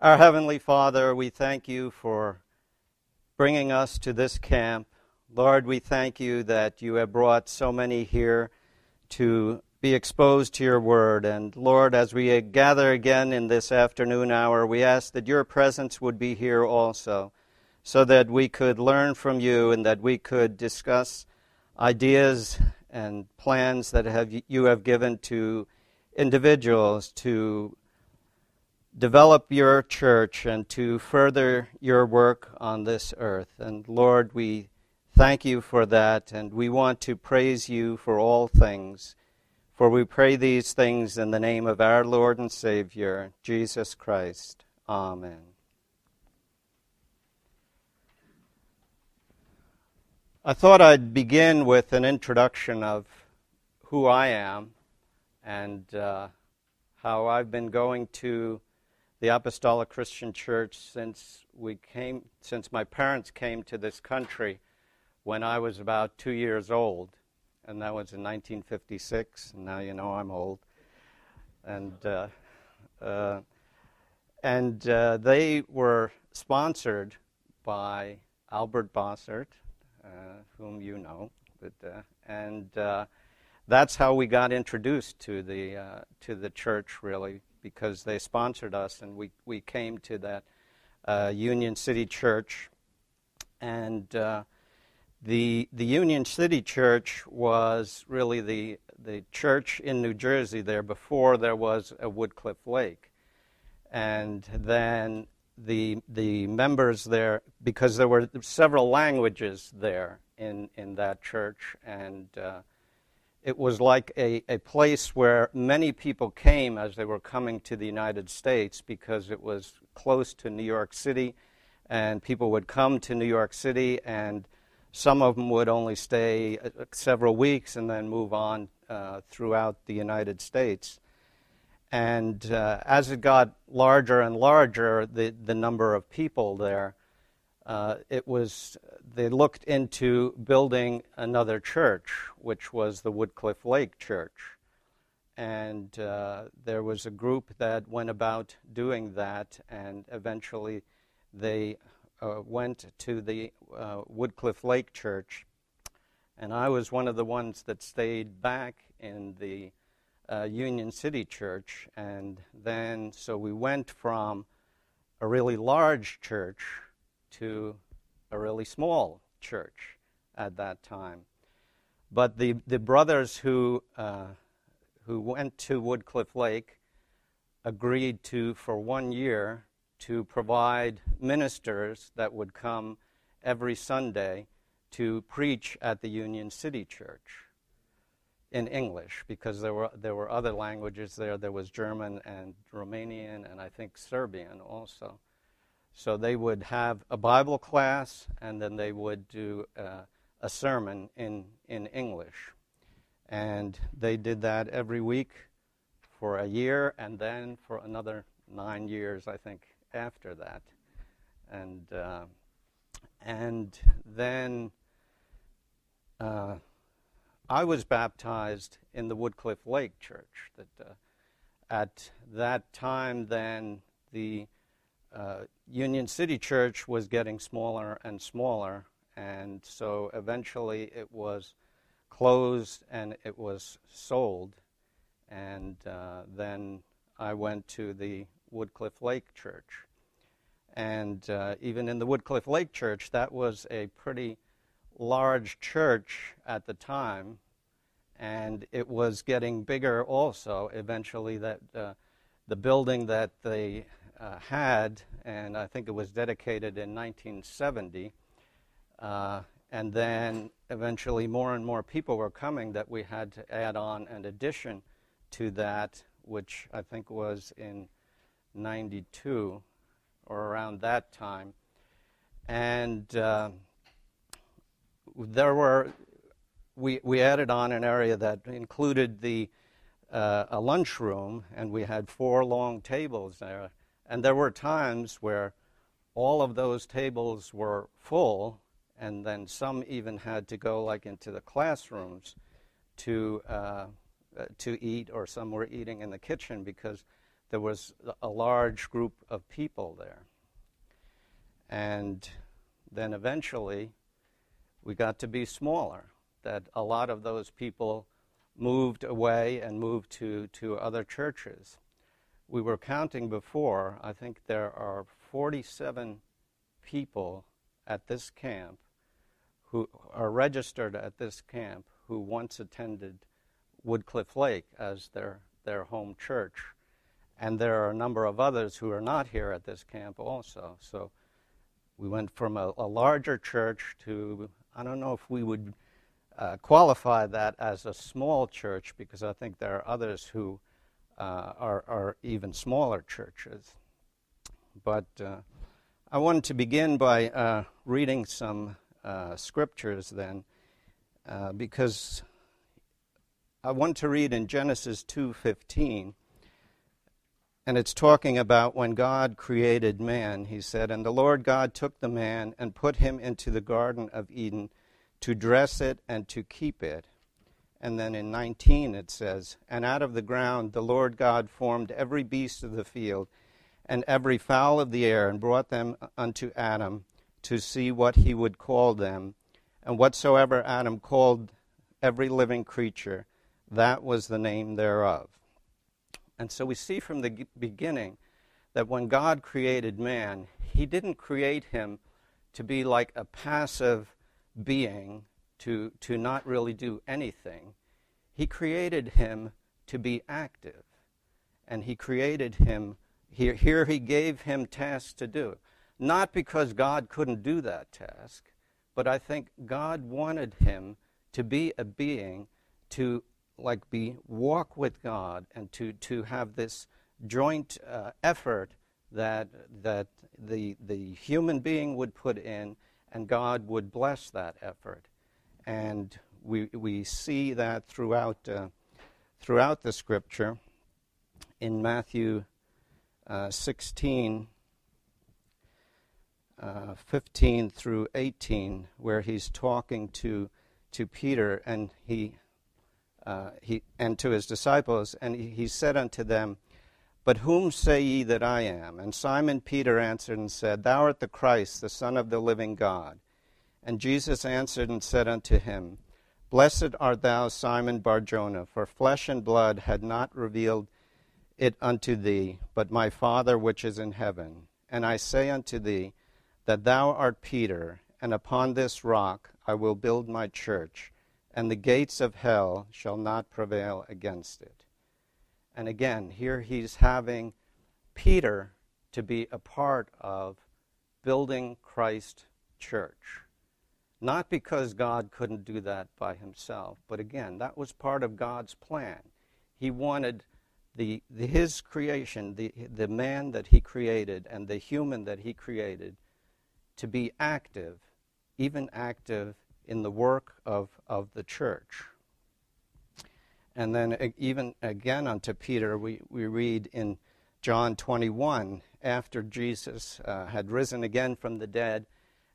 Our Heavenly Father, we thank you for bringing us to this camp. Lord, we thank you that you have brought so many here to be exposed to your word. And Lord, as we gather again in this afternoon hour, we ask that your presence would be here also, so that we could learn from you and that we could discuss ideas and plans that have, you have given to individuals to develop your church and to further your work on this earth. And Lord, we thank you for that, and we want to praise you for all things. For we pray these things in the name of our Lord and Savior, Jesus Christ. Amen. I thought I'd begin with an introduction of who I am and uh, how I've been going to the Apostolic Christian Church since we came, since my parents came to this country when I was about two years old, and that was in 1956. And now you know I'm old, and uh, uh, and uh, they were sponsored by Albert Bossert, uh, whom you know, but, uh, and uh, that's how we got introduced to the to the church really because they sponsored us, and we, we came to that uh, Union City Church. And uh, the, the Union City Church was really the, the church in New Jersey there before there was a Woodcliff Lake. And then the, the members there, because there were several languages there in, in that church, and uh, it was like a, a place where many people came as they were coming to the United States because it was close to New York City, and people would come to New York City, and some of them would only stay uh, several weeks and then move on uh, throughout the United States. And uh, as it got larger and larger, the, the number of people there, uh, it was they looked into building another church, which was the Woodcliff Lake Church, and uh, there was a group that went about doing that, and eventually they uh, went to the uh, Woodcliff Lake Church, and I was one of the ones that stayed back in the uh, Union City Church, and then so we went from a really large church to a really small church at that time. But the, the brothers who, uh, who went to Woodcliff Lake agreed to, for one year, to provide ministers that would come every Sunday to preach at the Union City Church in English because there were, there were other languages there. There was German and Romanian and I think Serbian also. So they would have a Bible class and then they would do uh, a sermon in, in English. And they did that every week for a year and then for another nine years, I think, after that. And, uh, and then uh, I was baptized in the Woodcliff Lake Church. That uh, at that time, then the uh, Union City Church was getting smaller and smaller, and so eventually it was closed and it was sold. And uh, then I went to the Woodcliff Lake Church. And uh, even in the Woodcliff Lake Church, that was a pretty large church at the time, and it was getting bigger also. Eventually, that uh, the building that they uh, had, and I think it was dedicated in 1970. Uh, and then eventually, more and more people were coming that we had to add on an addition to that, which I think was in 92 or around that time. And uh, there were, we, we added on an area that included the uh, a lunchroom, and we had four long tables there and there were times where all of those tables were full, and then some even had to go like into the classrooms to uh, uh, to eat, or some were eating in the kitchen because there was a large group of people there. And then eventually we got to be smaller, that a lot of those people moved away and moved to, to other churches. We were counting before, I think there are 47 people at this camp who are registered at this camp who once attended Woodcliff Lake as their, their home church. And there are a number of others who are not here at this camp also. So we went from a, a larger church to, I don't know if we would uh, qualify that as a small church because I think there are others who uh, are, are even smaller churches. But uh, I wanted to begin by uh, reading some uh, scriptures then uh, because I want to read in Genesis 2:15 and it's talking about when God created man. He said, "And the Lord God took the man and put him into the garden of Eden to dress it and to keep it." And then in 19 it says, "And out of the ground the Lord God formed every beast of the field and every fowl of the air and brought them unto Adam to see what he would call them. And whatsoever Adam called every living creature, that was the name thereof. And so we see from the beginning that when God created man, he didn't create him to be like a passive being, to, to not really do anything. He created him to be active. And he created him, here, here he gave him tasks to do. Not because God couldn't do that task, but I think God wanted him to be a being to like be walk with God and to, to have this joint uh, effort that that the the human being would put in and God would bless that effort and we we see that throughout uh, throughout the scripture in Matthew uh, 16 uh, 15 through 18 where he's talking to to Peter and he uh, he, and to his disciples, and he, he said unto them, But whom say ye that I am? And Simon Peter answered and said, Thou art the Christ, the Son of the living God. And Jesus answered and said unto him, Blessed art thou, Simon Barjona, for flesh and blood had not revealed it unto thee, but my Father which is in heaven. And I say unto thee, that thou art Peter, and upon this rock I will build my church and the gates of hell shall not prevail against it. And again, here he's having Peter to be a part of building Christ church. Not because God couldn't do that by himself, but again, that was part of God's plan. He wanted the, the, his creation, the, the man that he created and the human that he created, to be active, even active in the work of, of the church. And then, even again unto Peter, we, we read in John 21, after Jesus uh, had risen again from the dead,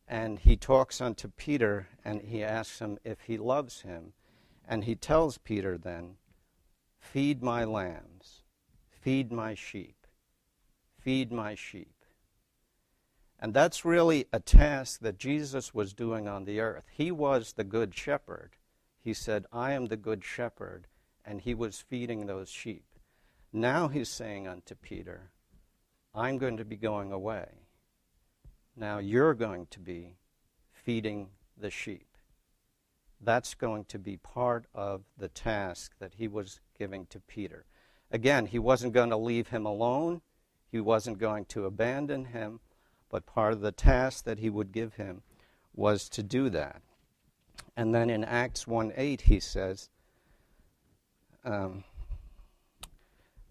and he talks unto Peter and he asks him if he loves him. And he tells Peter then, Feed my lambs, feed my sheep, feed my sheep. And that's really a task that Jesus was doing on the earth. He was the good shepherd. He said, I am the good shepherd, and he was feeding those sheep. Now he's saying unto Peter, I'm going to be going away. Now you're going to be feeding the sheep. That's going to be part of the task that he was giving to Peter. Again, he wasn't going to leave him alone, he wasn't going to abandon him but part of the task that he would give him was to do that. And then in Acts 1 8, he says, um,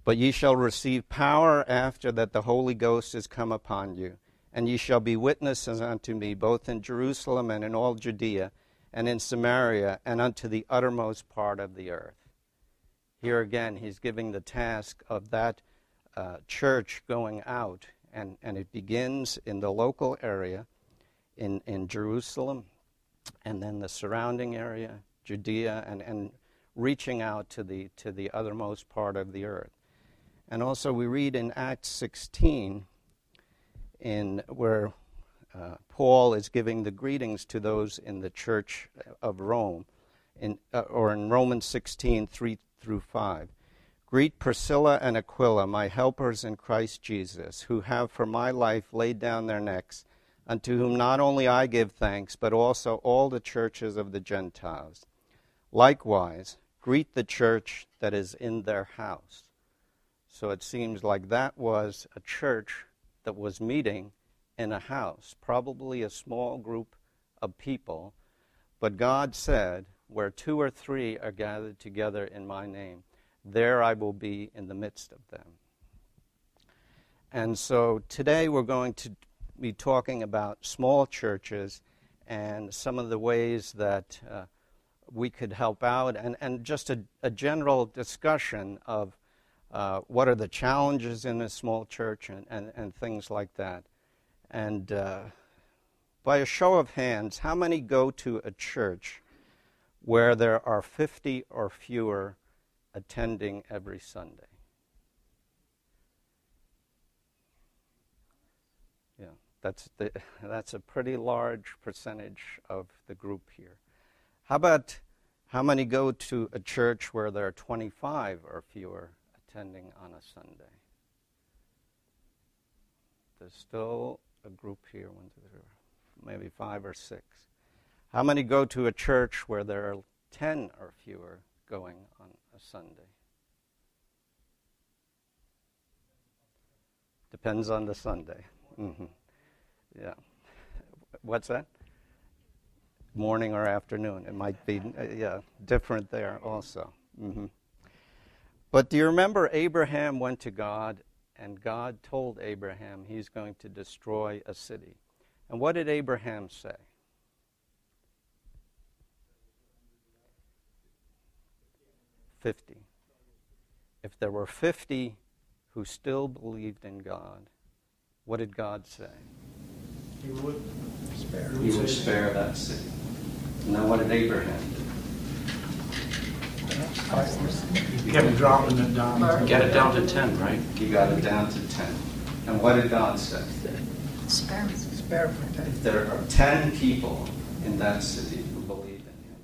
But ye shall receive power after that the Holy Ghost is come upon you, and ye shall be witnesses unto me both in Jerusalem and in all Judea and in Samaria and unto the uttermost part of the earth. Here again, he's giving the task of that uh, church going out and, and it begins in the local area in, in Jerusalem and then the surrounding area, Judea, and, and reaching out to the, to the othermost part of the earth. And also, we read in Acts 16, in where uh, Paul is giving the greetings to those in the church of Rome, in, uh, or in Romans 16, 3 through 5. Greet Priscilla and Aquila, my helpers in Christ Jesus, who have for my life laid down their necks, unto whom not only I give thanks, but also all the churches of the Gentiles. Likewise, greet the church that is in their house. So it seems like that was a church that was meeting in a house, probably a small group of people. But God said, Where two or three are gathered together in my name, there I will be in the midst of them. And so today we're going to be talking about small churches and some of the ways that uh, we could help out, and, and just a, a general discussion of uh, what are the challenges in a small church and, and, and things like that. And uh, by a show of hands, how many go to a church where there are 50 or fewer attending every Sunday? Yeah, that's, the, that's a pretty large percentage of the group here. How about how many go to a church where there are 25 or fewer attending on a Sunday? There's still a group here, one, two, three, maybe five or six. How many go to a church where there are 10 or fewer going on a Sunday? Depends on the Sunday. Mm-hmm. Yeah. What's that? Morning or afternoon. It might be, uh, yeah, different there also. Mm-hmm. But do you remember Abraham went to God and God told Abraham he's going to destroy a city. And what did Abraham say? Fifty. If there were fifty who still believed in God, what did God say? He would spare. He would spare that city. Now, what did Abraham do? He kept dropping it down. Get it down to 10, right? You got it down to 10. And what did God say? Spare. Spare for ten. If there are 10 people in that city who believe in him,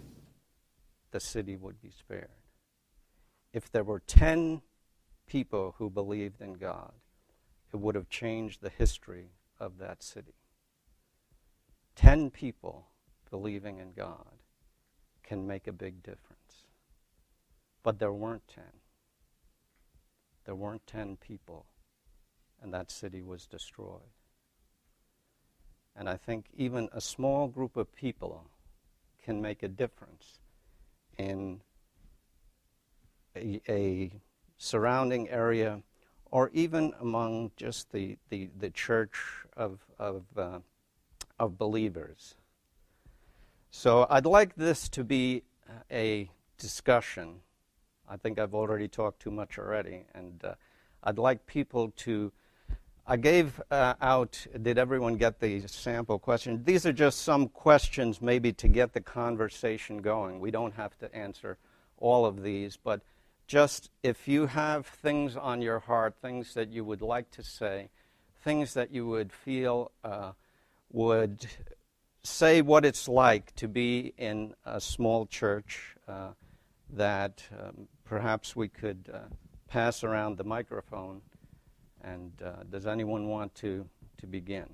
the city would be spared. If there were 10 people who believed in God, it would have changed the history of that city. 10 people believing in God can make a big difference. But there weren't 10. There weren't 10 people, and that city was destroyed. And I think even a small group of people can make a difference in a, a surrounding area or even among just the, the, the church of, of, uh, of believers. So I'd like this to be a discussion I think I've already talked too much already, and uh, I'd like people to. I gave uh, out, did everyone get the sample question? These are just some questions, maybe to get the conversation going. We don't have to answer all of these, but just if you have things on your heart, things that you would like to say, things that you would feel uh, would say what it's like to be in a small church uh, that um, perhaps we could uh, pass around the microphone. And uh, does anyone want to, to begin?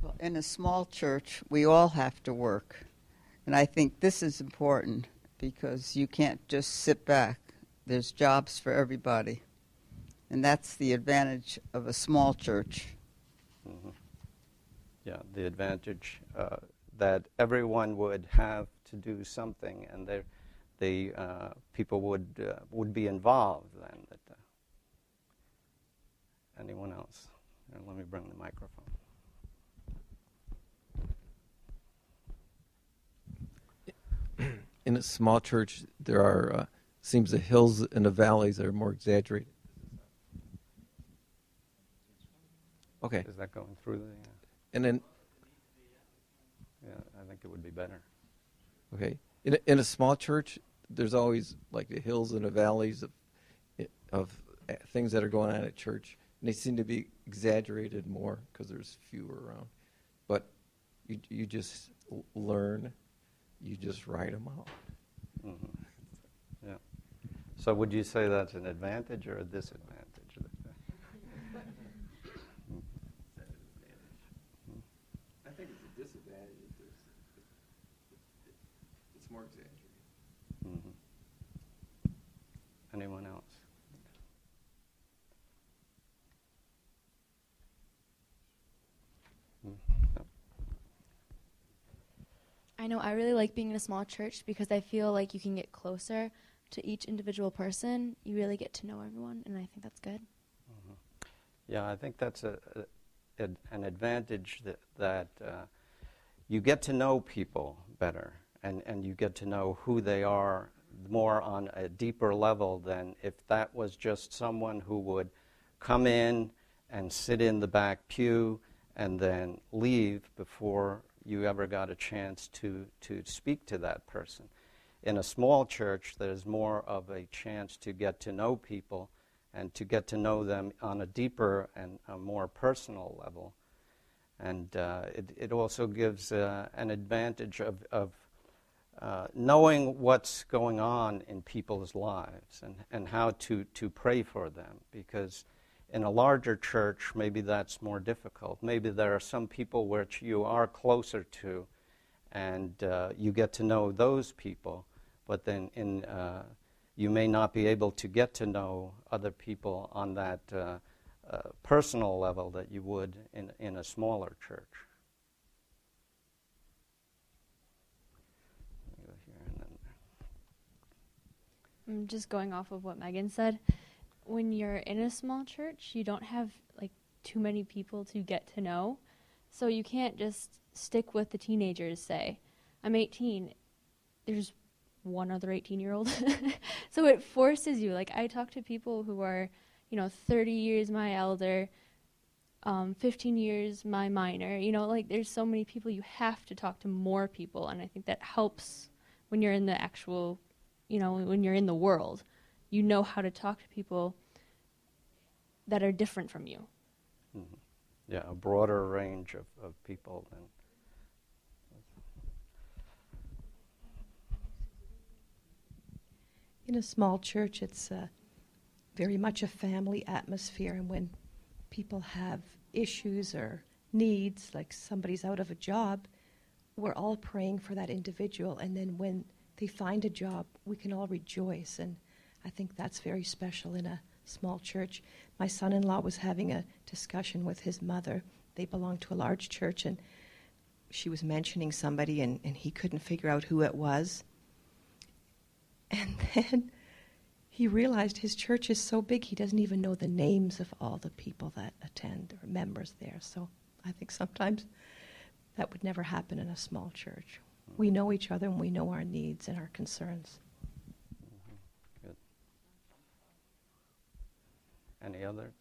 Well, in a small church, we all have to work. And I think this is important because you can't just sit back. There's jobs for everybody. And that's the advantage of a small church. The advantage uh, that everyone would have to do something, and the uh, people would uh, would be involved. Then, that, uh, anyone else? Here, let me bring the microphone. In a small church, there are uh, seems the hills and the valleys are more exaggerated. Okay. Is that going through the? Uh, And then, think it would be better. Okay. In a, in a small church, there's always like the hills and the valleys of of uh, things that are going on at church, and they seem to be exaggerated more because there's fewer around. But you you just learn, you just write them out. hmm Yeah. So would you say that's an advantage or a disadvantage? I think it's a disadvantage if there's, it's more exaggerated. hmm Anyone else? Mm. I know I really like being in a small church because I feel like you can get closer to each individual person. You really get to know everyone, and I think that's good. Yeah, I think that's a, a, an- an advantage that, that uh, you get to know people better and, and you get to know who they are more on a deeper level than if that was just someone who would come in and sit in the back pew and then leave before you ever got a chance to, to speak to that person. In a small church, there's more of a chance to get to know people and to get to know them on a deeper and a more personal level. And uh, it, it also gives uh, an advantage of, of uh, knowing what's going on in people's lives and, and how to, to pray for them. Because in a larger church, maybe that's more difficult. Maybe there are some people which you are closer to and uh, you get to know those people. But then in uh, you may not be able to get to know other people on that uh, uh, personal level that you would in, in a smaller church. Let me go here and then I'm just going off of what Megan said. When you're in a small church, you don't have like too many people to get to know. So you can't just stick with the teenagers, say, I'm 18. There's one other 18 year old. so it forces you. Like, I talk to people who are, you know, 30 years my elder, um, 15 years my minor. You know, like, there's so many people you have to talk to more people. And I think that helps when you're in the actual you know, when you're in the world, you know how to talk to people that are different from you. Mhm. Yeah, a broader range of, of people than. In a small church, it's uh, very much a family atmosphere, and when people have issues or needs, like somebody's out of a job, we're all praying for that individual, and then when they find a job, we can all rejoice, and I think that's very special in a small church. My son-in-law was having a discussion with his mother. They belong to a large church, and she was mentioning somebody, and, and he couldn't figure out who it was. And then he realized his church is so big he doesn't even know the names of all the people that attend or members there. So I think sometimes that would never happen in a small church. We know each other and we know our needs and our concerns. Good. Any other?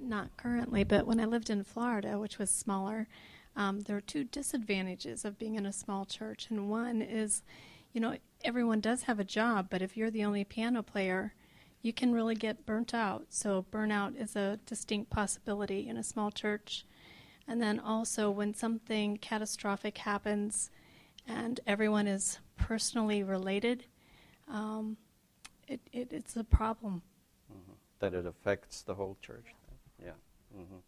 Not currently, but when I lived in Florida, which was smaller, um, there are two disadvantages of being in a small church. And one is, you know, everyone does have a job, but if you're the only piano player, you can really get burnt out. So, burnout is a distinct possibility in a small church. And then also, when something catastrophic happens and everyone is personally related, um, it, it, it's a problem. Mhm. That it affects the whole church? Yeah. hmm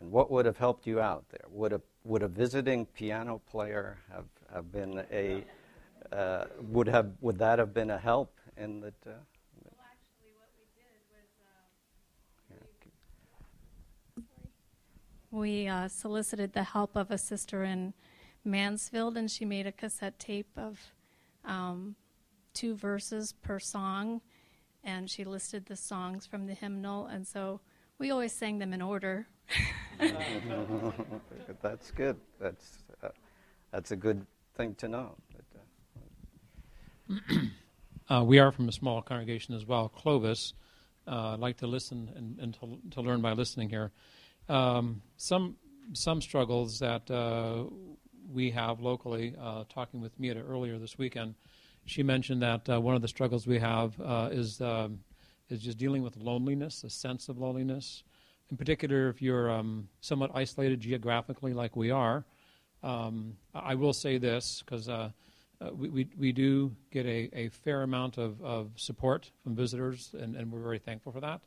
And what would have helped you out there? Would a, would a visiting piano player have, have been a, uh, would, have, would that have been a help in that? Uh, Well, actually, what we did was. yeah, We uh, solicited the help of a sister in Mansfield, and she made a cassette tape of um, two verses per song, and she listed the songs from the hymnal, and so we always sang them in order. that's good. That's, uh, that's a good thing to know. Uh, Uh, we are from a small congregation as well, Clovis. Uh, I'd like to listen and, and to, to learn by listening here. Um, some some struggles that uh, we have locally. Uh, talking with Mita earlier this weekend, she mentioned that uh, one of the struggles we have uh, is um, is just dealing with loneliness, a sense of loneliness. In particular, if you're um, somewhat isolated geographically, like we are, um, I will say this because uh, uh, we, we, we do get a, a fair amount of, of support from visitors, and, and we're very thankful for that.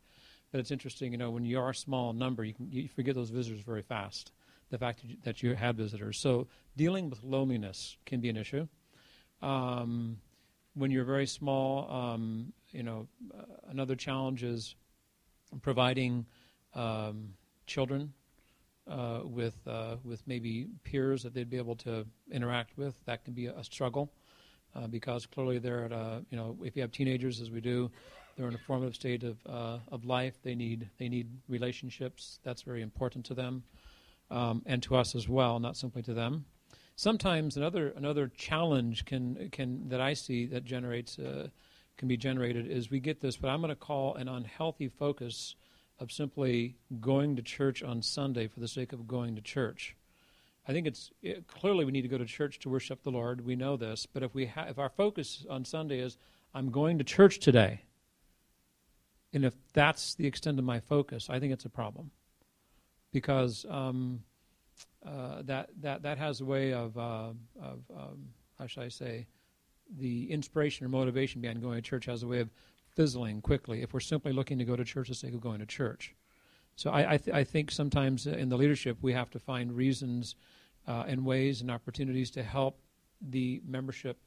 But it's interesting, you know, when you are a small number, you, can, you forget those visitors very fast. The fact that you, that you had visitors. So dealing with loneliness can be an issue. Um, when you're very small, um, you know, uh, another challenge is providing um, children uh, with uh, with maybe peers that they'd be able to interact with. That can be a, struggle uh, because clearly they're at a you know if you have teenagers as we do, they're in a formative state of uh, of life. They need they need relationships. That's very important to them um, and to us as well, not simply to them. Sometimes another another challenge can can that I see that generates uh, can be generated is we get this what I'm going to call an unhealthy focus of simply going to church on Sunday for the sake of going to church. I think it's it, clearly we need to go to church to worship the Lord. We know this, but if we ha- if our focus on Sunday is I'm going to church today, and if that's the extent of my focus, I think it's a problem, because um, uh, that that that has a way of uh, of um, how should I say, the inspiration or motivation behind going to church has a way of fizzling quickly if we're simply looking to go to church for the sake of going to church. So I, I, th- I think sometimes in the leadership we have to find reasons uh, and ways and opportunities to help the membership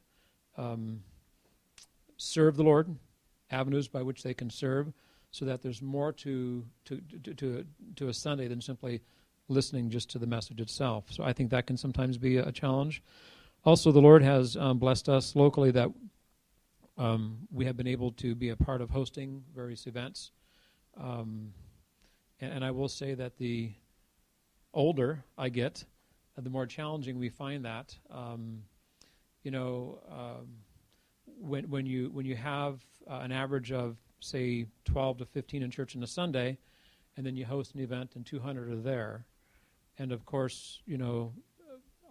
um, serve the Lord, avenues by which they can serve, so that there's more to to to to, to a Sunday than simply listening just to the message itself. So I think that can sometimes be a challenge. Also, the Lord has um, blessed us locally that um, we have been able to be a part of hosting various events. Um, and, and, I will say that the older I get, the more challenging we find that. Um, you know, um, when, when, you, when you have uh, an average of, say, 12 to 15 in church on a Sunday, and then you host an event and 200 are there, and of course, you know,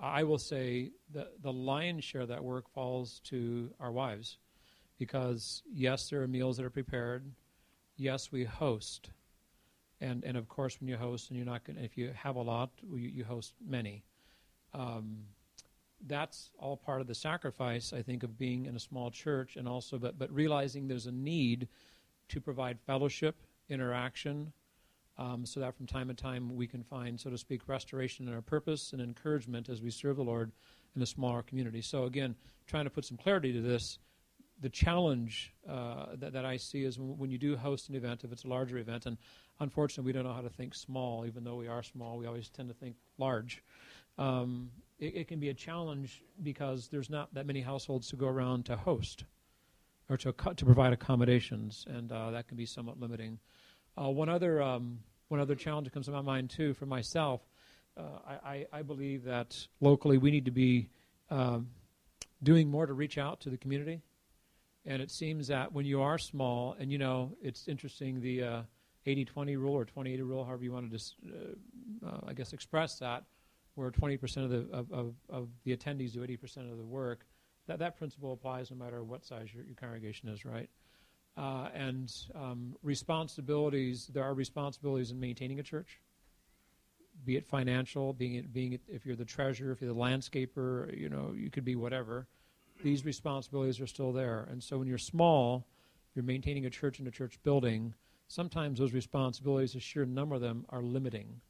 I will say that the lion's share of that work falls to our wives because yes, there are meals that are prepared. Yes, we host, and and of course, when you host, and you're not going, if you have a lot, you, you host many. Um, that's all part of the sacrifice, I think, of being in a small church, and also, but but realizing there's a need to provide fellowship, interaction, um, so that from time to time we can find, so to speak, restoration in our purpose and encouragement as we serve the Lord in a smaller community. So again, trying to put some clarity to this the challenge uh, that, that, I see is when, when, you do host an event, if it's a larger event, and unfortunately we don't know how to think small, even though we are small, we always tend to think large. Um, it, it, can be a challenge because there's not that many households to go around to host or to, to provide accommodations, and uh, that can be somewhat limiting. Uh, one other um, one other challenge that comes to my mind too for myself, uh, I, I, believe that locally we need to be um, doing more to reach out to the community and it seems that when you are small, and you know, it's interesting the uh, 80-20 rule or 20-80 rule, however you want to, just, uh, uh, I guess, express that, where 20% of the of, of, of, the attendees do 80% of the work. That that principle applies no matter what size your, your congregation is, right? Uh, and um, responsibilities. There are responsibilities in maintaining a church, be it financial, being it, being it, if you're the treasurer, if you're the landscaper, you know, you could be whatever these responsibilities are still there. And so when you're small, you're maintaining a church in a church building, sometimes those responsibilities, a sheer number of them, are limiting.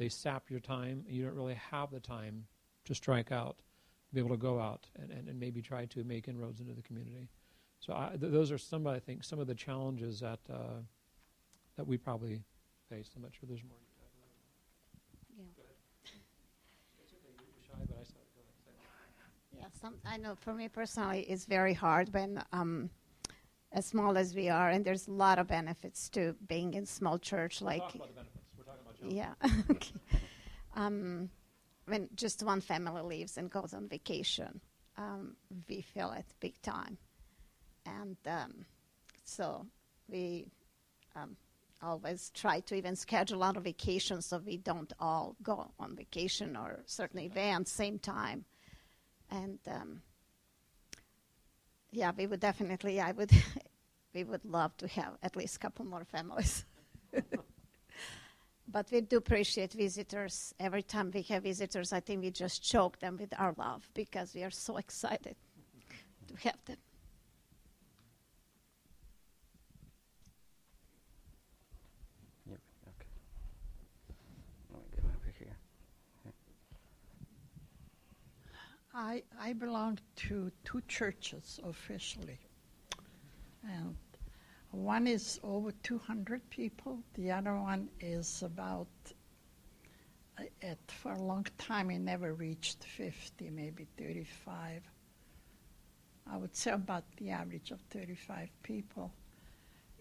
They sap your time, you don't really have the time to strike out, be able to go out and, and, and maybe try to make inroads into the community. So I, th- those are some, I think, some of the challenges that uh, that we probably face. I'm not sure there's more. yeah some, I know for me personally, it's very hard when, um, as small as we are, and there's a lot of benefits to being in small church. Like, yeah. okay. um, when just one family leaves and goes on vacation, um, we feel it big time, and um, so we. Um, always try to even schedule out a vacation so we don't all go on vacation or certain events same time. And um, yeah, we would definitely, I would, we would love to have at least a couple more families. but we do appreciate visitors. Every time we have visitors, I think we just choke them with our love because we are so excited to have them. Yep, okay. Let me get over here. I, I belong to two churches officially. And one is over 200 people, the other one is about, uh, at, for a long time, it never reached 50, maybe 35. I would say about the average of 35 people.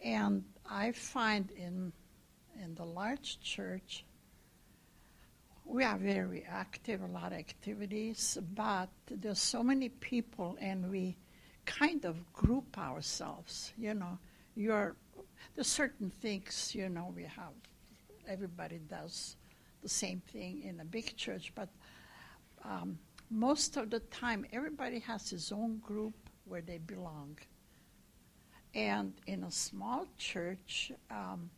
And I find in, in the large church, we are very active, a lot of activities, but there's so many people and we kind of group ourselves, you know. You're, there's certain things, you know, we have, everybody does the same thing in a big church, but um, most of the time everybody has his own group where they belong. And in a small church, um,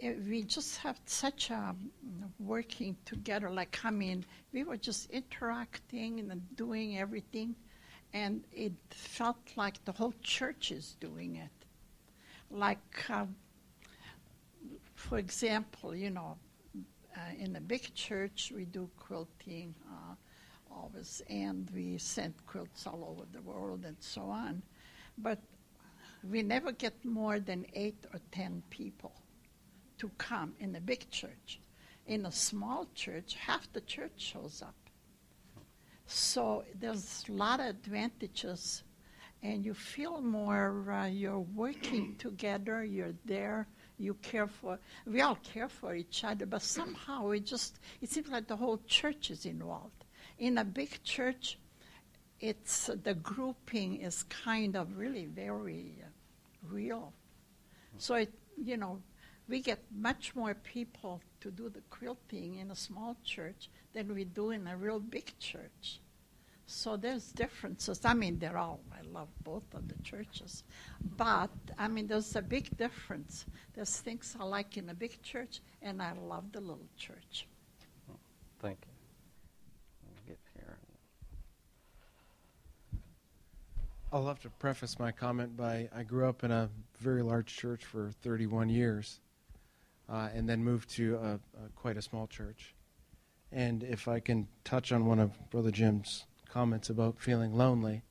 it- we just have such a mm, working together. Like, I mean, we were just interacting and doing everything, and it felt like the whole church is doing it. Like, um, for example, you know, uh, in a big church, we do quilting uh, always, and we send quilts all over the world and so on. But we never get more than eight or ten people to come in a big church. In a small church, half the church shows up. So there's a lot of advantages, and you feel more, uh, you're working together, you're there, you care for, we all care for each other, but somehow it just, it seems like the whole church is involved. In a big church, it's, the grouping is kind of really very uh, real. So it, you know, we get much more people to do the quilting in a small church than we do in a real big church. So there's differences. I mean, they're all, I love both of the churches. But, I mean, there's a big difference. There's things I like in a big church, and I love the little church. Thank you. Get here. I'll have to preface my comment by I grew up in a very large church for 31 years uh, and then moved to a, a, quite a small church. And if I can touch on one of Brother Jim's comments about feeling lonely,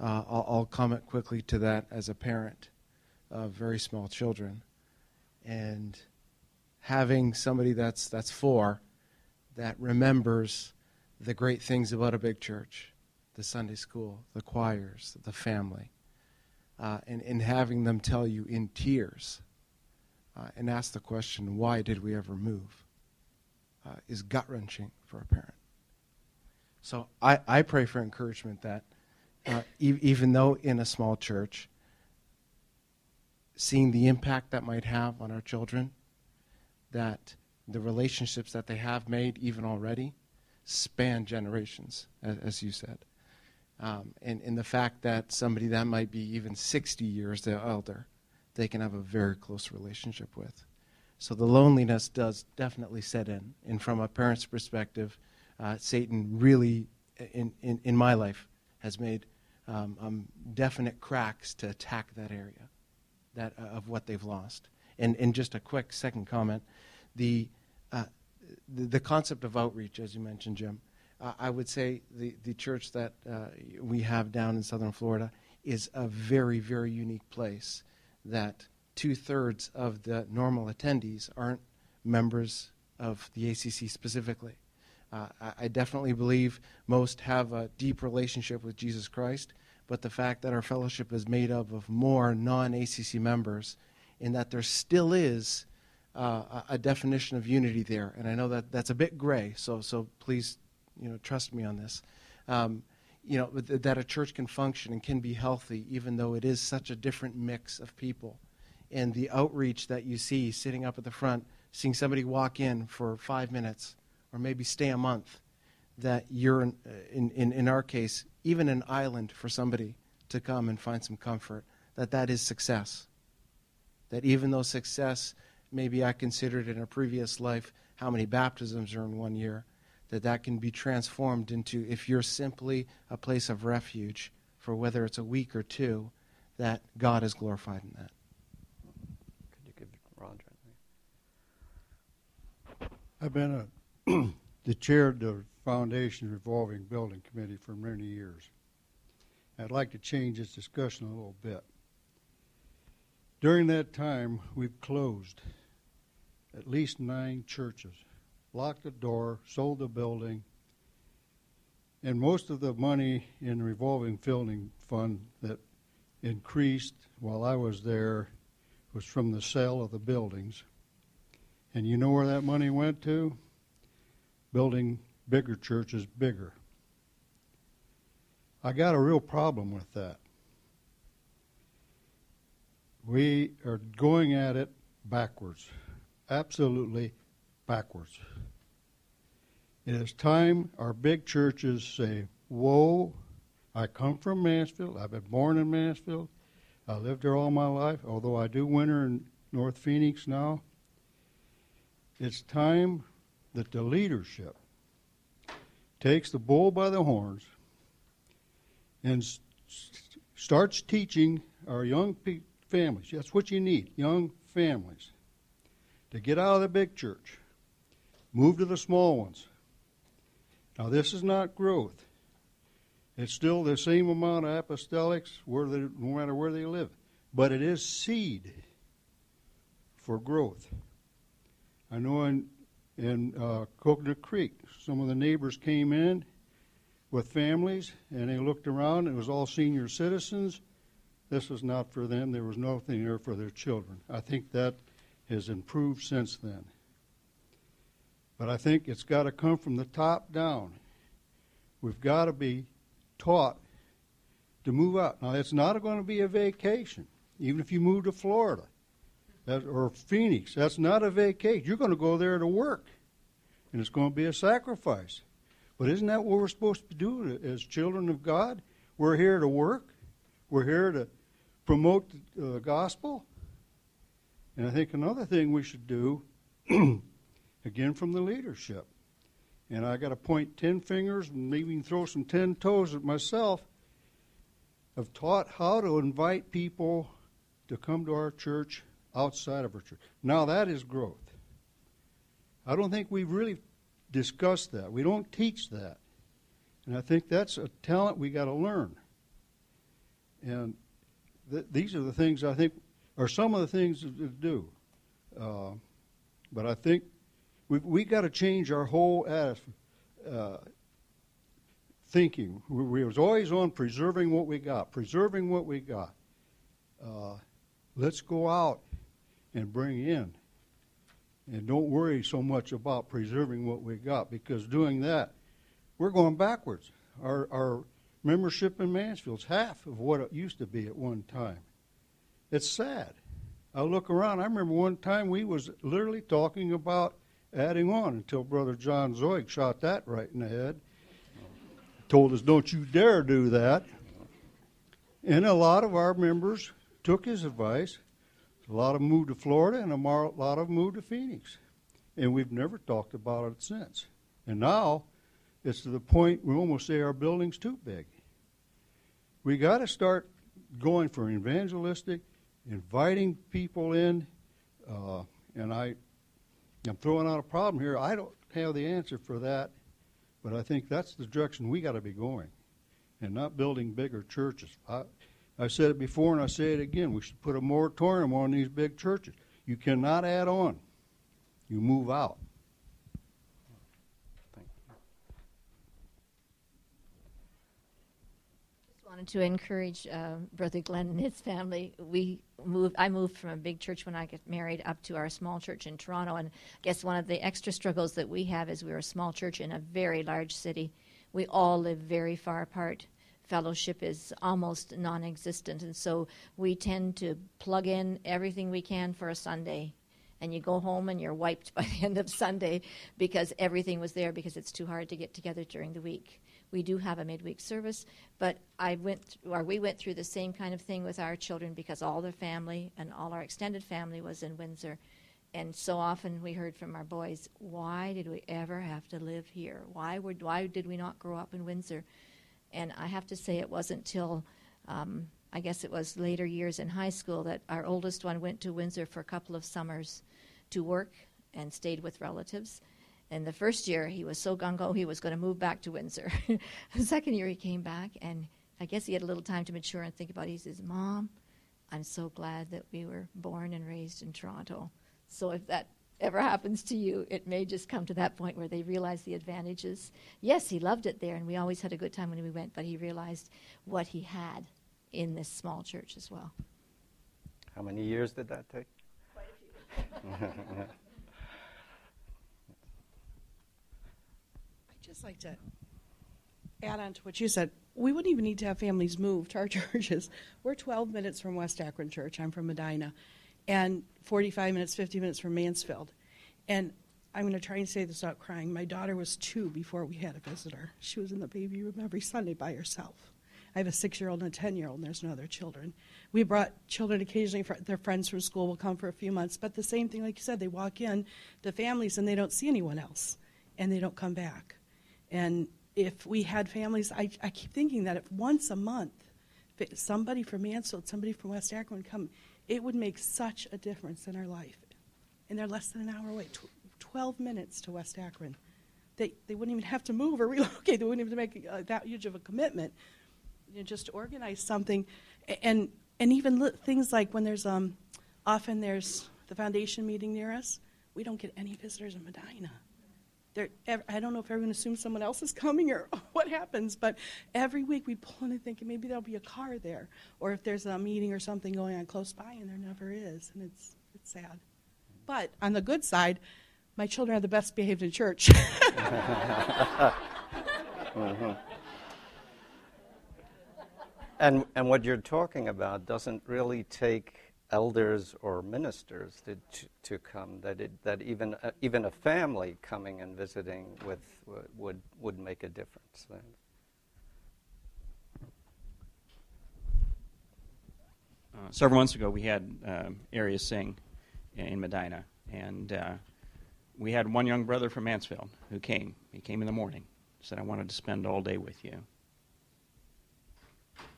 uh, I'll, I'll comment quickly to that as a parent of very small children. And having somebody that's, that's four that remembers the great things about a big church the Sunday school, the choirs, the family, uh, and, and having them tell you in tears uh, and ask the question, why did we ever move, uh, is gut wrenching for a parent. So I, I pray for encouragement that uh, e- even though in a small church, seeing the impact that might have on our children, that the relationships that they have made even already span generations, as, as you said. Um, and, and the fact that somebody that might be even 60 years the elder, they can have a very close relationship with. So the loneliness does definitely set in. And from a parent's perspective, uh, Satan really, in, in, in my life, has made um, um, definite cracks to attack that area that, uh, of what they've lost. And, and just a quick second comment the, uh, the, the concept of outreach, as you mentioned, Jim, uh, I would say the, the church that uh, we have down in southern Florida is a very, very unique place that two thirds of the normal attendees aren't members of the ACC specifically. Uh, I, definitely believe most have a deep relationship with Jesus Christ, but the fact that our fellowship is made up of more non ACC members, in that there still is uh, a, definition of unity there. And I know that that's a bit gray, so, so please you know, trust me on this. Um, you know, th- that a church can function and can be healthy, even though it is such a different mix of people. and the outreach that you see sitting up at the front, seeing somebody walk in for five minutes or maybe stay a month, that you're, in, in, in, in our case, even an island for somebody to come and find some comfort, that that is success. That even though success, maybe I considered in a previous life how many baptisms are in one year, that that can be transformed into if you're simply a place of refuge for whether it's a week or two, that God is glorified in that. Could you give Roger? I've been a, the chair of the foundation revolving building committee for many years. I'd like to change this discussion a little bit. During that time, we've closed at least nine churches, locked the door, sold the building, and most of the money in the revolving building fund that increased while I was there was from the sale of the buildings. And you know where that money went to? Building bigger churches bigger. I got a real problem with that. We are going at it backwards, absolutely backwards. It is time our big churches say, Whoa, I come from Mansfield. I've been born in Mansfield. I lived there all my life, although I do winter in North Phoenix now. It's time that the leadership takes the bull by the horns and s- starts teaching our young pe- families. That's what you need young families to get out of the big church, move to the small ones. Now, this is not growth. It's still the same amount of apostolics where they, no matter where they live. But it is seed for growth. I know in, in uh, Coconut Creek, some of the neighbors came in with families and they looked around. It was all senior citizens. This was not for them. There was nothing there for their children. I think that has improved since then. But I think it's got to come from the top down. We've got to be taught to move out. Now, it's not going to be a vacation, even if you move to Florida or Phoenix. That's not a vacation. You're going to go there to work, and it's going to be a sacrifice. But isn't that what we're supposed to do as children of God? We're here to work. We're here to promote the uh, gospel. And I think another thing we should do, again from the leadership, and I got to point ten fingers and maybe even throw some ten toes at myself, have taught how to invite people to come to our church outside of our church. Now that is growth. I don't think we've really discussed that. We don't teach that. And I think that's a talent we got to learn. And th- these are the things I think are some of the things to do. Uh, but I think we've we got to change our whole uh, thinking. We, we, was always on preserving what we got, preserving what we got. Uh, let's go out and bring in. And don't worry so much about preserving what we got because doing that, we're going backwards. Our, our membership in Mansfield's half of what it used to be at one time. It's sad. I look around. I remember one time we was literally talking about adding on until Brother John Zoig shot that right in the head. Told us, "Don't you dare do that." And a lot of our members took his advice. A lot of them moved to Florida, and a lot of them moved to Phoenix. And we've never talked about it since. And now it's to the point we almost say our building's too big. We got to start going for evangelistic, inviting people in. Uh, and I, I'm throwing out a problem here. I don't have the answer for that, but I think that's the direction we got to be going, and not building bigger churches. I, I said it before and I say it again. We should put a moratorium on these big churches. You cannot add on. You move out. Just wanted to encourage uh, Brother Glenn and his family. We moved. I moved from a big church when I got married up to our small church in Toronto, and I guess one of the extra struggles that we have is we're a small church in a very large city. We all live very far apart fellowship is almost non existent. And so we tend to plug in everything we can for a Sunday. And you go home and you're wiped by the end of Sunday because everything was there because it's too hard to get together during the week. We do have a midweek service, but I went, or we went through the same kind of thing with our children because all their family and all our extended family was in Windsor. And so often we heard from our boys, why did we ever have to live here? Why, would, why did we not grow up in Windsor? And I have to say, it wasn't till um, I guess it was later years in high school that our oldest one went to Windsor for a couple of summers to work and stayed with relatives. And the first year, he was so gung ho, he was going to move back to Windsor. the second year, he came back, and I guess he had a little time to mature and think about it. He says, Mom, I'm so glad that we were born and raised in Toronto. So if that ever happens to you, it may just come to that point where they realize the advantages. Yes, he loved it there, and we always had a good time when we went, but he realized what he had in this small church as well. How many years did that take? Quite a few. I'd just like to add on to what you said. We wouldn't even need to have families move to our churches. We're 12 minutes from West Akron Church. I'm from Medina. And 45 minutes, 50 minutes from Mansfield. And I'm going to try and say this without crying. My daughter was two before we had a visitor. She was in the baby room every Sunday by herself. I have a six year old and a 10 year old, and there's no other children. We brought children occasionally, their friends from school will come for a few months, but the same thing, like you said, they walk in the families and they don't see anyone else, and they don't come back. And if we had families, I, I keep thinking that if once a month, somebody from Mansfield, somebody from West Akron come, it would make such a difference in our life. And they're less than an hour away, tw- 12 minutes to West Akron. They, they wouldn't even have to move or relocate. They wouldn't even make uh, that huge of a commitment. You know, just to organize something. And, and even li- things like when there's, um, often there's the foundation meeting near us, we don't get any visitors in Medina. They're, I don't know if everyone assumes someone else is coming or what happens, but every week we pull in and think maybe there'll be a car there, or if there's a meeting or something going on close by, and there never is, and it's it's sad. But on the good side, my children are the best behaved in church. And and what you're talking about doesn't really take elders or ministers to, to, to come. That it, that even uh, even a family coming and visiting with would would make a difference. Uh, several months ago, we had uh, Area Sing in Medina, and uh, we had one young brother from Mansfield who came. He came in the morning, said, "I wanted to spend all day with you,"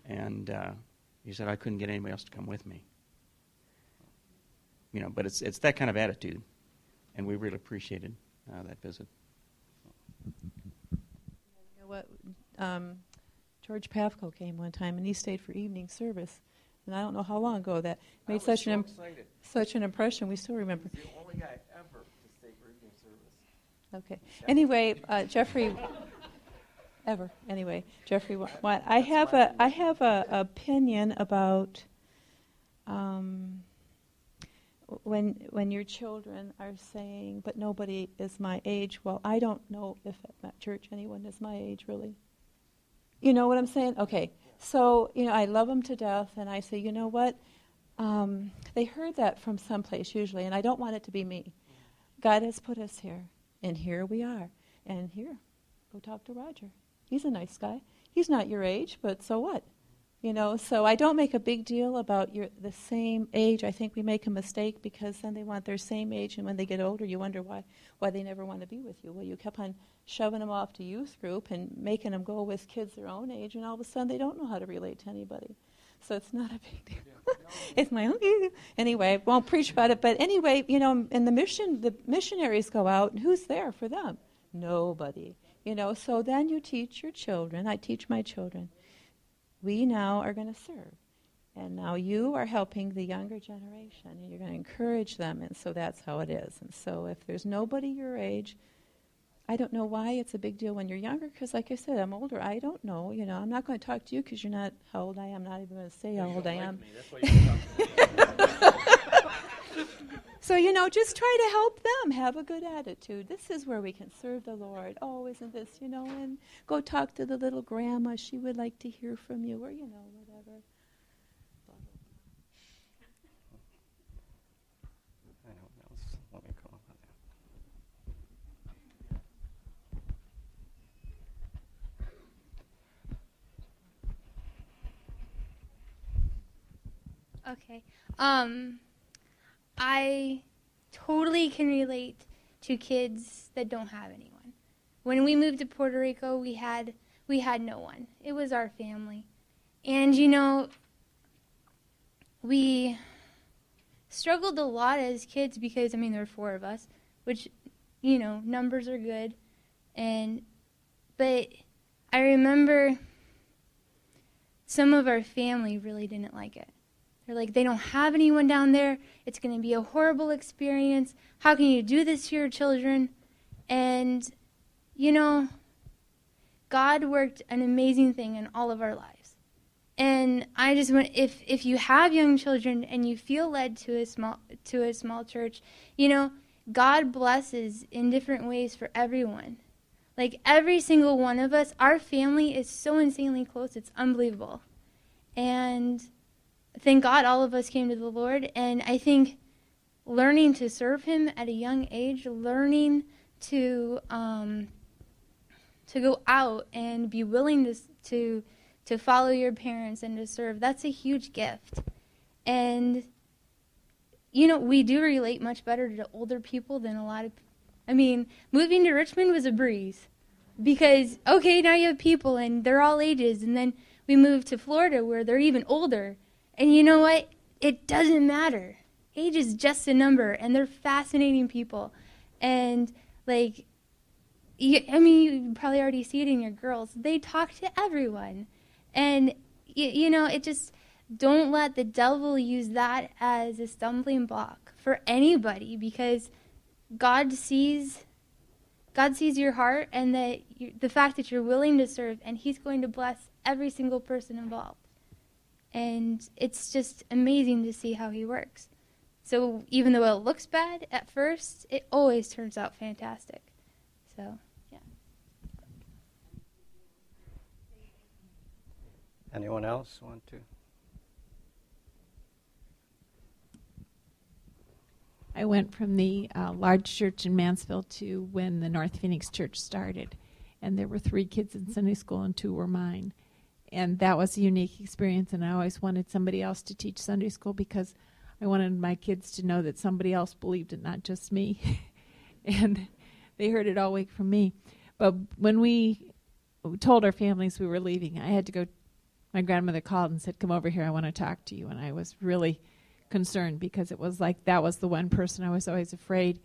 and uh, he said, "I couldn't get anybody else to come with me." You know, but it's it's that kind of attitude, and we really appreciated uh, that visit. You know what? Um, George Pavko came one time, and he stayed for evening service and I don't know how long ago that made such so an imp- such an impression. We still remember. the only guy ever to stay for evening service. Okay. Anyway, uh, Jeffrey. ever. Anyway, Jeffrey. What I have a I have a opinion about. Um, when when your children are saying, "But nobody is my age," well, I don't know if at that church anyone is my age really. You know what I'm saying? Okay. So, you know, I love them to death, and I say, you know what? Um, they heard that from someplace usually, and I don't want it to be me. God has put us here, and here we are. And here, go talk to Roger. He's a nice guy. He's not your age, but so what? You know, so I don't make a big deal about your the same age. I think we make a mistake because then they want their same age, and when they get older, you wonder why why they never want to be with you. Well, you kept on shoving them off to youth group and making them go with kids their own age, and all of a sudden they don't know how to relate to anybody. So it's not a big deal. it's my own. Anyway, won't preach about it, but anyway, you know, and the mission, the missionaries go out, and who's there for them? Nobody. You know, so then you teach your children. I teach my children. We now are going to serve. And now you are helping the younger generation, and you're going to encourage them, and so that's how it is. And so if there's nobody your age, I don't know why it's a big deal when you're younger, because like I said, I'm older. I don't know. You know, I'm not going to talk to you because you're not how old I am. I'm not even going to say how old I am. So, you know, just try to help them have a good attitude. This is where we can serve the Lord. Oh, isn't this, you know, and go talk to the little grandma. She would like to hear from you, or, you know, whatever. I don't know. Let me come up with Okay. Um, I totally can relate to kids that don't have anyone. When we moved to Puerto Rico, we had we had no one. It was our family. And you know, we struggled a lot as kids because I mean there were four of us, which you know, numbers are good. And but I remember some of our family really didn't like it. They're like, they don't have anyone down there. It's going to be a horrible experience. How can you do this to your children? And, you know, God worked an amazing thing in all of our lives. And I just want if if you have young children and you feel led to a small to a small church, you know, God blesses in different ways for everyone. Like every single one of us, our family is so insanely close. It's unbelievable. And thank God all of us came to the Lord. And I think learning to serve Him at a young age, learning to um, to go out and be willing to to to follow your parents and to serve, that's a huge gift. And you know, we do relate much better to older people than a lot of I mean, moving to Richmond was a breeze because okay, now you have people and they're all ages and then we moved to Florida where they're even older and you know what? It doesn't matter. Age is just a number, and they're fascinating people. And, like, you, I mean, you probably already see it in your girls. They talk to everyone. And, you, you know, it just, don't let the devil use that as a stumbling block for anybody because God sees God sees your heart and that the fact that you're willing to serve and he's going to bless every single person involved. And it's just amazing to see how he works. So even though it looks bad at first, it always turns out fantastic. So, yeah. Anyone else want to? I went from the uh, large church in Mansfield to when the North Phoenix Church started, and there were three kids in Sunday school and two were mine and that was a unique experience and i always wanted somebody else to teach sunday school because i wanted my kids to know that somebody else believed it not just me. And they heard it all week from me. But when we told our families we were leaving i had to go my grandmother called and said come over here i want to talk to you. And i was really concerned because it was like that was the one person i was always afraid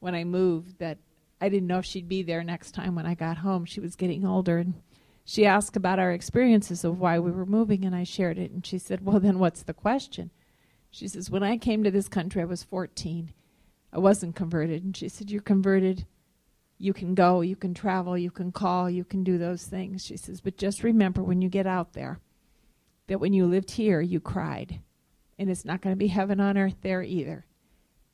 when i moved that i didn't know if she'd be there next time when i got home. She was getting older and she asked about our experiences of why we were moving, and I shared it. And she said, Well, then what's the question? She says, When I came to this country, I was 14. I wasn't converted. And she said, You're converted. You can go, you can travel, you can call, you can do those things. She says, But just remember when you get out there that when you lived here, you cried. And it's not going to be heaven on earth there either.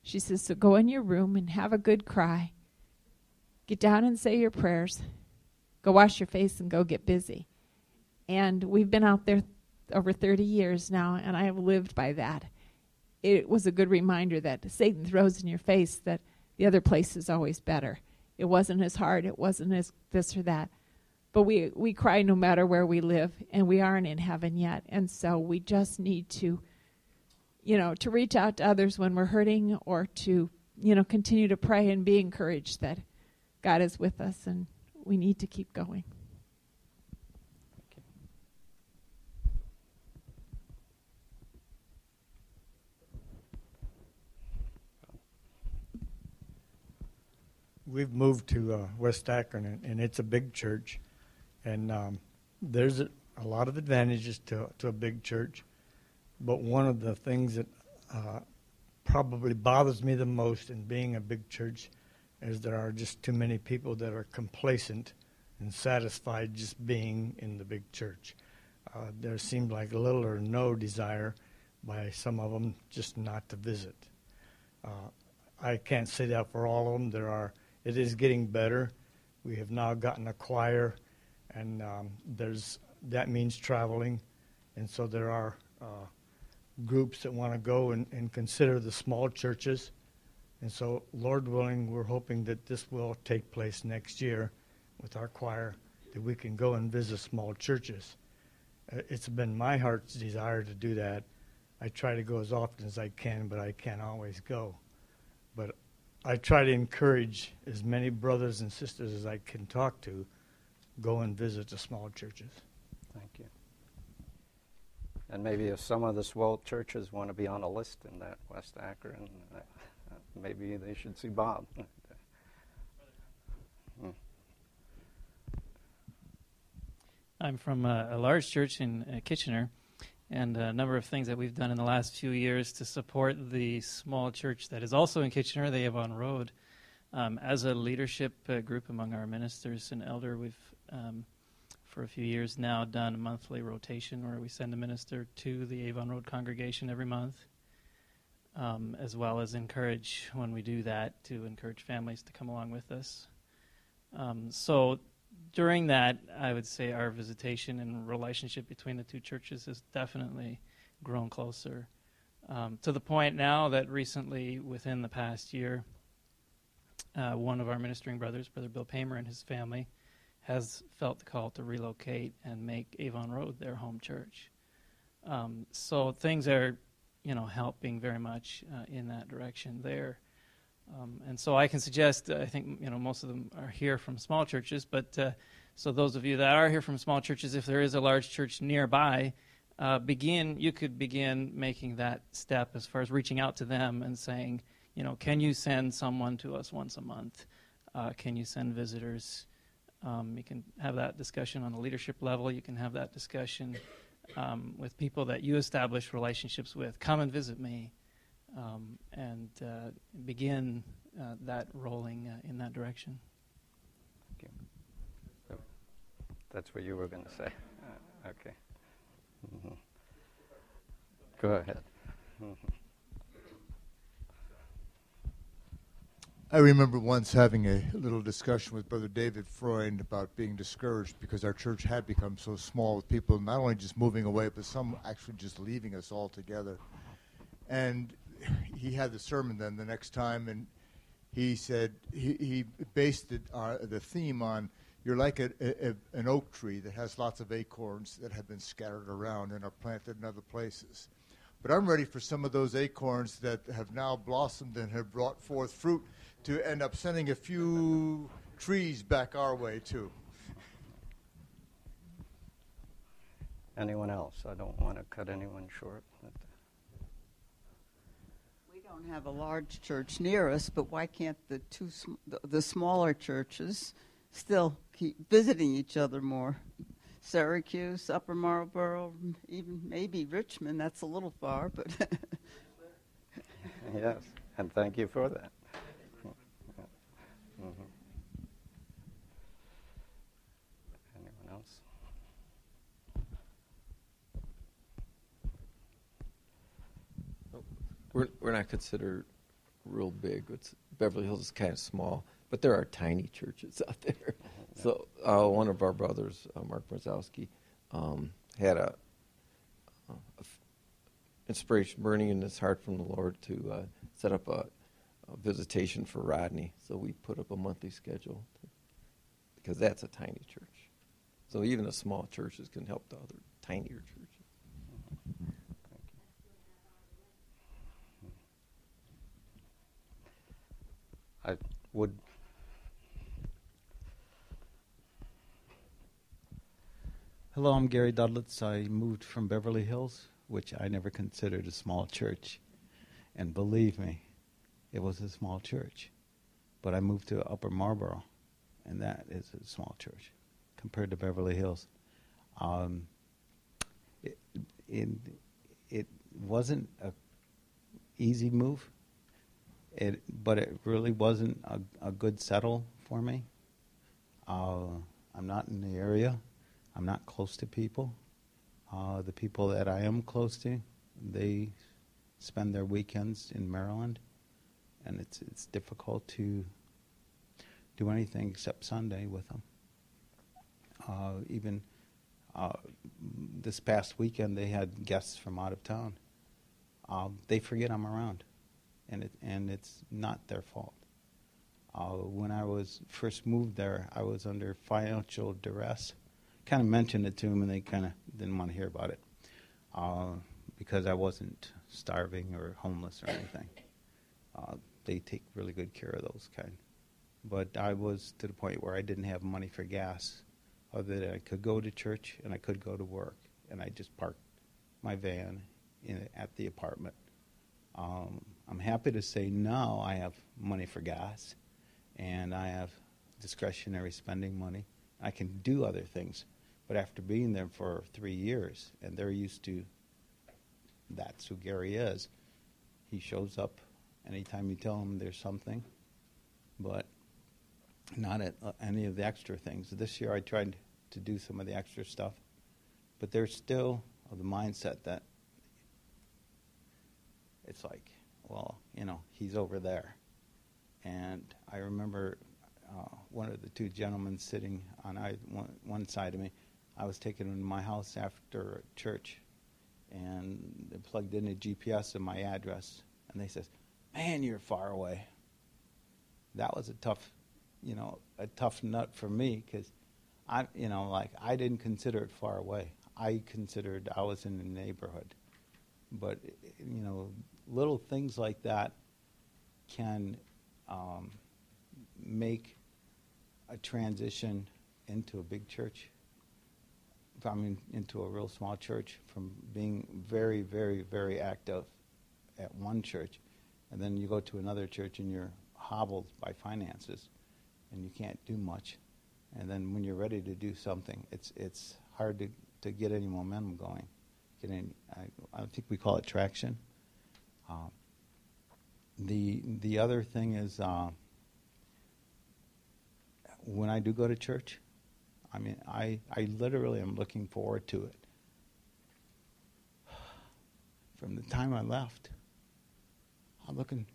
She says, So go in your room and have a good cry. Get down and say your prayers go wash your face and go get busy. And we've been out there over 30 years now, and I have lived by that. It was a good reminder that Satan throws in your face that the other place is always better. It wasn't as hard, it wasn't as this or that. But we, we cry no matter where we live, and we aren't in heaven yet. And so we just need to, you know, to reach out to others when we're hurting or to, you know, continue to pray and be encouraged that God is with us and we need to keep going. We've moved to uh, West Akron, and, and, it's a big church, and um, there's a, a, lot of advantages to to a big church, but one of the things that uh, probably bothers me the most in being a big church as there are just too many people that are complacent and satisfied just being in the big church. Uh, there seemed like little or no desire by some of them just not to visit. Uh, I can't say that for all of them. There are. It is getting better. We have now gotten a choir, and um, there's that means traveling, and so there are uh, groups that want to go and, and consider the small churches. And so, Lord willing, we're hoping that this will take place next year with our choir, that we can go and visit small churches. Uh, It's been my heart's desire to do that. I try to go as often as I can, but I can't always go. But I try to encourage as many brothers and sisters as I can talk to go and visit the small churches. Thank you. And maybe if some of the small churches want to be on a list in that West Akron, uh, maybe they should see Bob. I'm from a, a large church in uh, Kitchener, and a number of things that we've done in the last few years to support the small church that is also in Kitchener, the Avon Road. Um, as a leadership uh, group among our ministers and elder, we've um, for a few years now done a monthly rotation where we send a minister to the Avon Road congregation every month, um, as well as encourage when we do that to encourage families to come along with us. Um, so during that, I would say our visitation and relationship between the two churches has definitely grown closer um, to the point now that recently, within the past year, uh, one of our ministering brothers, Brother Bill Paymer, and his family, has felt the call to relocate and make Avon Road their home church. Um, so things are, you know, helping very much uh, in that direction there. Um, and so I can suggest, I think, you know, most of them are here from small churches, but uh, so those of you that are here from small churches, if there is a large church nearby, uh, begin, you could begin making that step as far as reaching out to them and saying, you know, can you send someone to us once a month? Uh, can you send visitors? Um, you can have that discussion on the leadership level. You can have that discussion um, with people that you establish relationships with. Come and visit me um, and uh, begin uh, that rolling uh, in that direction. Thank you. That's what you were going to say. Uh, okay. Mm-hmm. Go ahead. Mm-hmm. I remember once having a little discussion with Brother David Freund about being discouraged because our church had become so small with people not only just moving away, but some actually just leaving us altogether. And he had the sermon then the next time, and he said he, he based it, uh, the theme on you're like a, a, an oak tree that has lots of acorns that have been scattered around and are planted in other places. But I'm ready for some of those acorns that have now blossomed and have brought forth fruit to end up sending a few trees back our way, too. Anyone else? I don't want to cut anyone short. We don't have a large church near us, but why can't the two sm- the, the smaller churches still keep visiting each other more? Syracuse, Upper Marlboro, even maybe Richmond. That's a little far, but yes, and thank you for that. Mm-hmm. Anyone else? We're, we're not considered real big. It's, Beverly Hills is kind of small, but there are tiny churches out there. So uh, one of our brothers, uh, Mark Brzezowski, um, had a, a f- inspiration burning in his heart from the Lord to uh, set up a, a visitation for Rodney. So we put up a monthly schedule to, because that's a tiny church. So even the small churches can help the other tinier churches. I would. Hello, I'm Gary Dudlitz. I moved from Beverly Hills, which I never considered a small church. And believe me, it was a small church. But I moved to Upper Marlboro, and that is a small church compared to Beverly Hills. Um, it, it, it wasn't a easy move. It, but it really wasn't a, a good settle for me. Uh, I'm not in the area. I'm not close to people. Uh, the people that I am close to, they spend their weekends in Maryland, and it's it's difficult to do anything except Sunday with them. Uh, even uh, this past weekend, they had guests from out of town. Um, they forget I'm around, and it and it's not their fault. Uh, when I was first moved there, I was under financial duress. Kind of mentioned it to them, and they kind of didn't want to hear about it uh, because I wasn't starving or homeless or anything. Uh, they take really good care of those kind. But I was to the point where I didn't have money for gas, other than I could go to church and I could go to work, and I just parked my van in, at the apartment. Um, I'm happy to say now I have money for gas, and I have discretionary spending money. I can do other things, but after being there for three years, and they're used to that's who Gary is. He shows up anytime you tell him there's something, but not at uh, any of the extra things. This year I tried to do some of the extra stuff, but they're still of the mindset that it's like, well, you know, he's over there. And I remember uh, one of the two gentlemen sitting on one, one side of me. I was taken into my house after church, and they plugged in a GPS in my address, and they says, "Man, you're far away." That was a tough, you know, a tough nut for me because I, you know, like I didn't consider it far away. I considered I was in the neighborhood, but you know, little things like that can um, make a transition into a big church I mean, into a real small church from being very, very, very active at one church, and then you go to another church and you're hobbled by finances, and you can't do much, and then when you're ready to do something, it's it's hard to, to get any momentum going. Get any, I, I think we call it traction. Um, the the other thing is uh, when I do go to church, I mean, I, I literally am looking forward to it. From the time I left, I'm looking.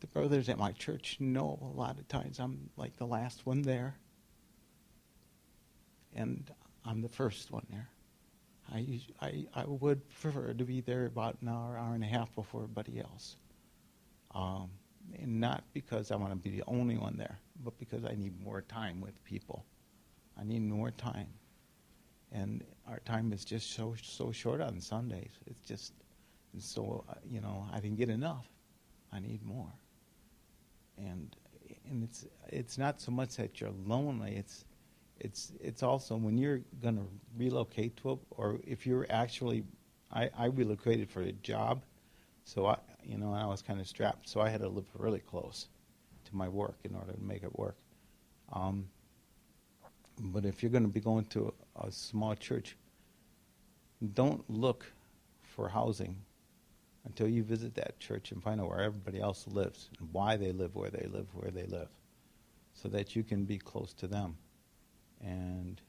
The brothers at my church know a lot of times I'm like the last one there, and I'm the first one there. I, I, I would prefer to be there about an hour, hour and a half before everybody else. Um, and not because I want to be the only one there, but because I need more time with people. I need more time. And our time is just so so short on Sundays. It's just so uh, you know I didn't get enough. I need more. And and it's it's not so much that you're lonely. It's it's it's also when you're going to relocate to a, or if you're actually I, I relocated for a job, so I you know I was kind of strapped. So I had to live really close to my work in order to make it work. Um, but if you're going to be going to a, a small church, don't look for housing until you visit that church and find out where everybody else lives and why they live where they live where they live so that you can be close to them and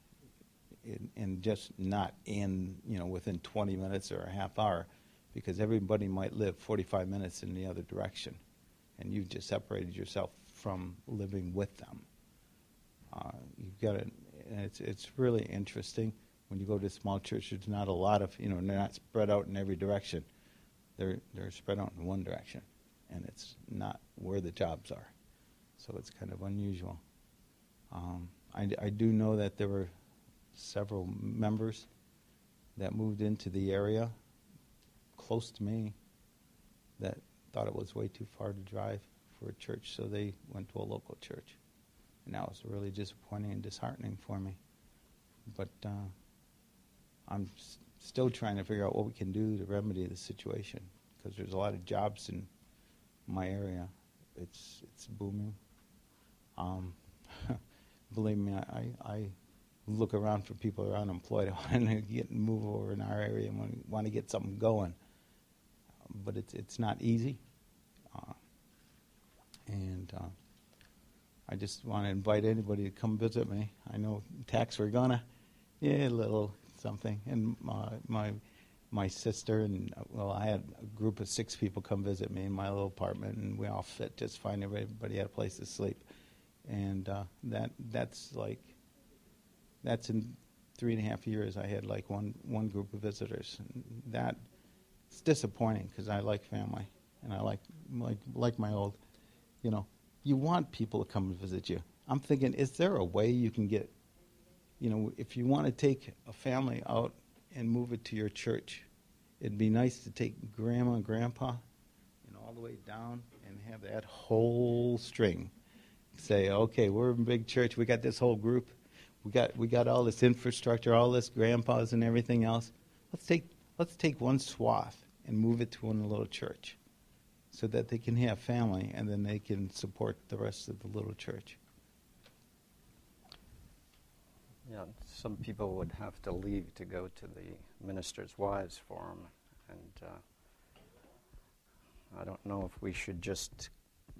and just not in you know within 20 minutes or a half hour because everybody might live 45 minutes in the other direction and you've just separated yourself from living with them uh, you've got to, it's, it's really interesting when you go to small churches There's not a lot of, you know, they're not spread out in every direction. They're, they're spread out in one direction, and it's not where the jobs are. So it's kind of unusual. Um, I, I do know that there were several members that moved into the area close to me that thought it was way too far to drive for a church, so they went to a local church and that was really disappointing and disheartening for me. But uh, I'm s- still trying to figure out what we can do to remedy the situation because there's a lot of jobs in my area. It's it's booming. Um, believe me, I, I look around for people who are unemployed. I want to get move over in our area and want, to get something going. But it's it's not easy. Uh, and uh, I just want to invite anybody to come visit me. I know tax we're gonna, yeah, a little something. And my, my my sister and well, I had a group of six people come visit me in my little apartment, and we all fit just fine. Everybody had a place to sleep, and uh, that that's like that's in three and a half years. I had like one one group of visitors. That it's disappointing because I like family and I like like like my old, you know, you want people to come and visit you. I'm thinking, is there a way you can get, you know, if you want to take a family out and move it to your church, it'd be nice to take grandma and grandpa, know, all the way down and have that whole string. Say, okay, we're a big church. We got this whole group. We got we got all this infrastructure, all this grandpas and everything else. Let's take let's take one swath and move it to one little church so that they can have family and then they can support the rest of the little church. Yeah, some people would have to leave to go to the Ministers' Wives Forum, and uh, I don't know if we should just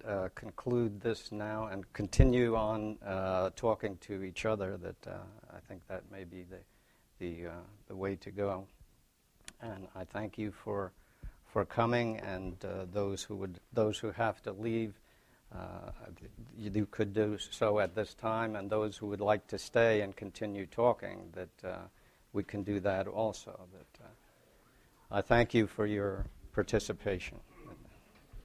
uh, conclude this now and continue on uh, talking to each other. That uh, I think that may be the the uh, the way to go. And I thank you for for coming, and uh, those who would those who have to leave. Uh, you could do so at this time, and those who would like to stay and continue talking, that we can do that also. That I thank you for your participation.